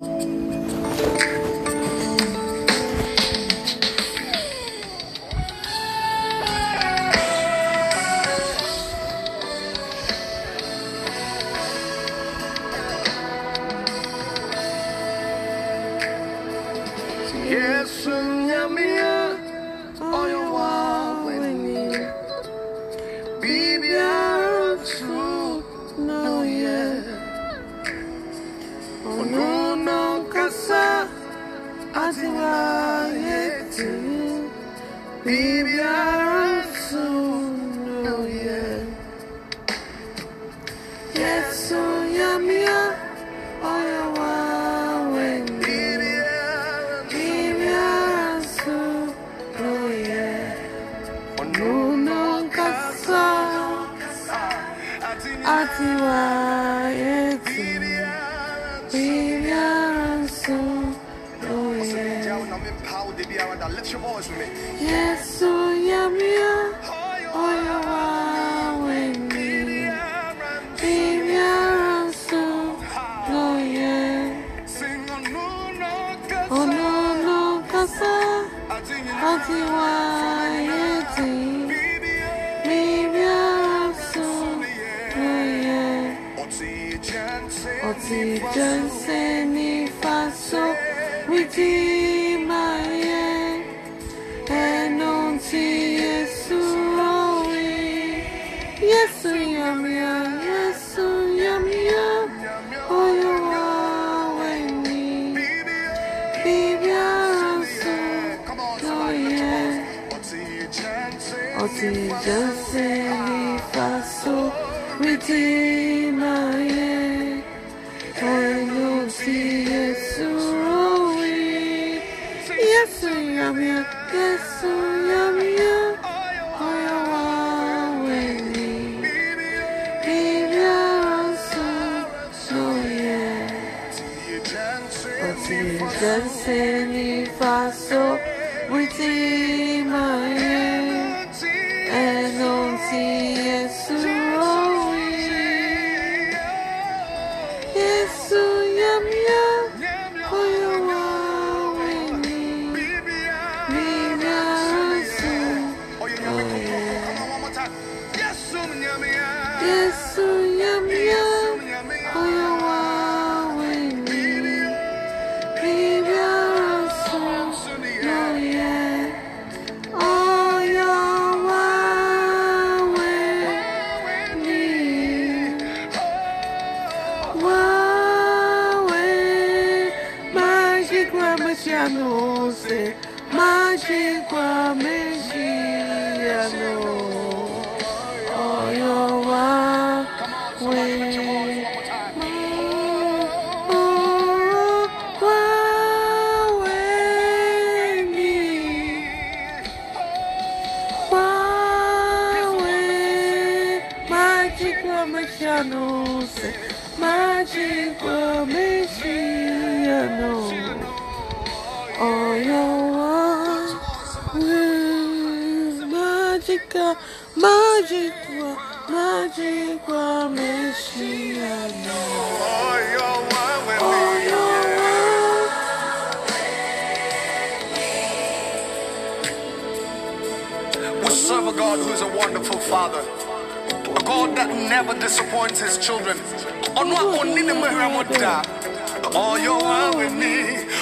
フフフフ。until I get to you. Baby, I Yes, sir. Utilisé mi faso, Redeemaye, Anuti Yesu Rowi, Yesu Yamia, Yesu Yamia, Oya Waweni, Bibia Ransu, Soye, Utilisé mi faso, Redeemaye, non se magico magia no oh yo wa we Magico Messiano magica. Oh, you're one with oh, me. Yeah. We serve a God who's a wonderful Father, a God that never disappoints His children. Oh, you're one with me.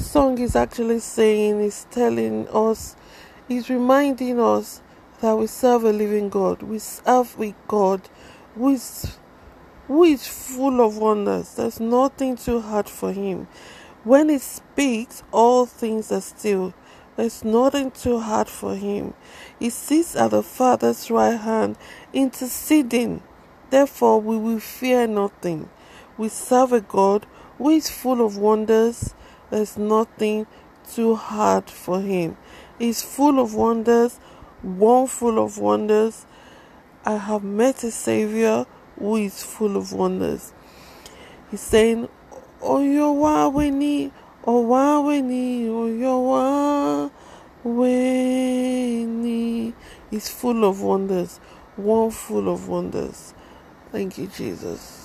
song is actually saying is telling us, is reminding us that we serve a living God. We serve a God who is, who is full of wonders. There's nothing too hard for him. When he speaks, all things are still. There's nothing too hard for him. He sits at the Father's right hand, interceding. Therefore, we will fear nothing. We serve a God who is full of wonders. There's nothing too hard for him. He's full of wonders, one full of wonders. I have met a Savior who is full of wonders. He's saying, Oyowaweni, Owaweni, Oyowaweni. He's full of wonders, one full of wonders. Thank you, Jesus.